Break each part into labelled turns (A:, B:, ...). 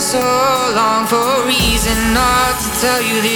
A: so long for a reason not to tell you this.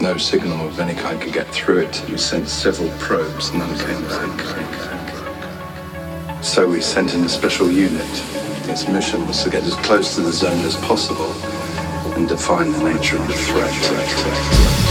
A: No
B: signal of any kind could get through it. We sent several probes, none came back. So we sent in a special unit. Its mission was to get as close to the zone as possible and define the nature of the threat.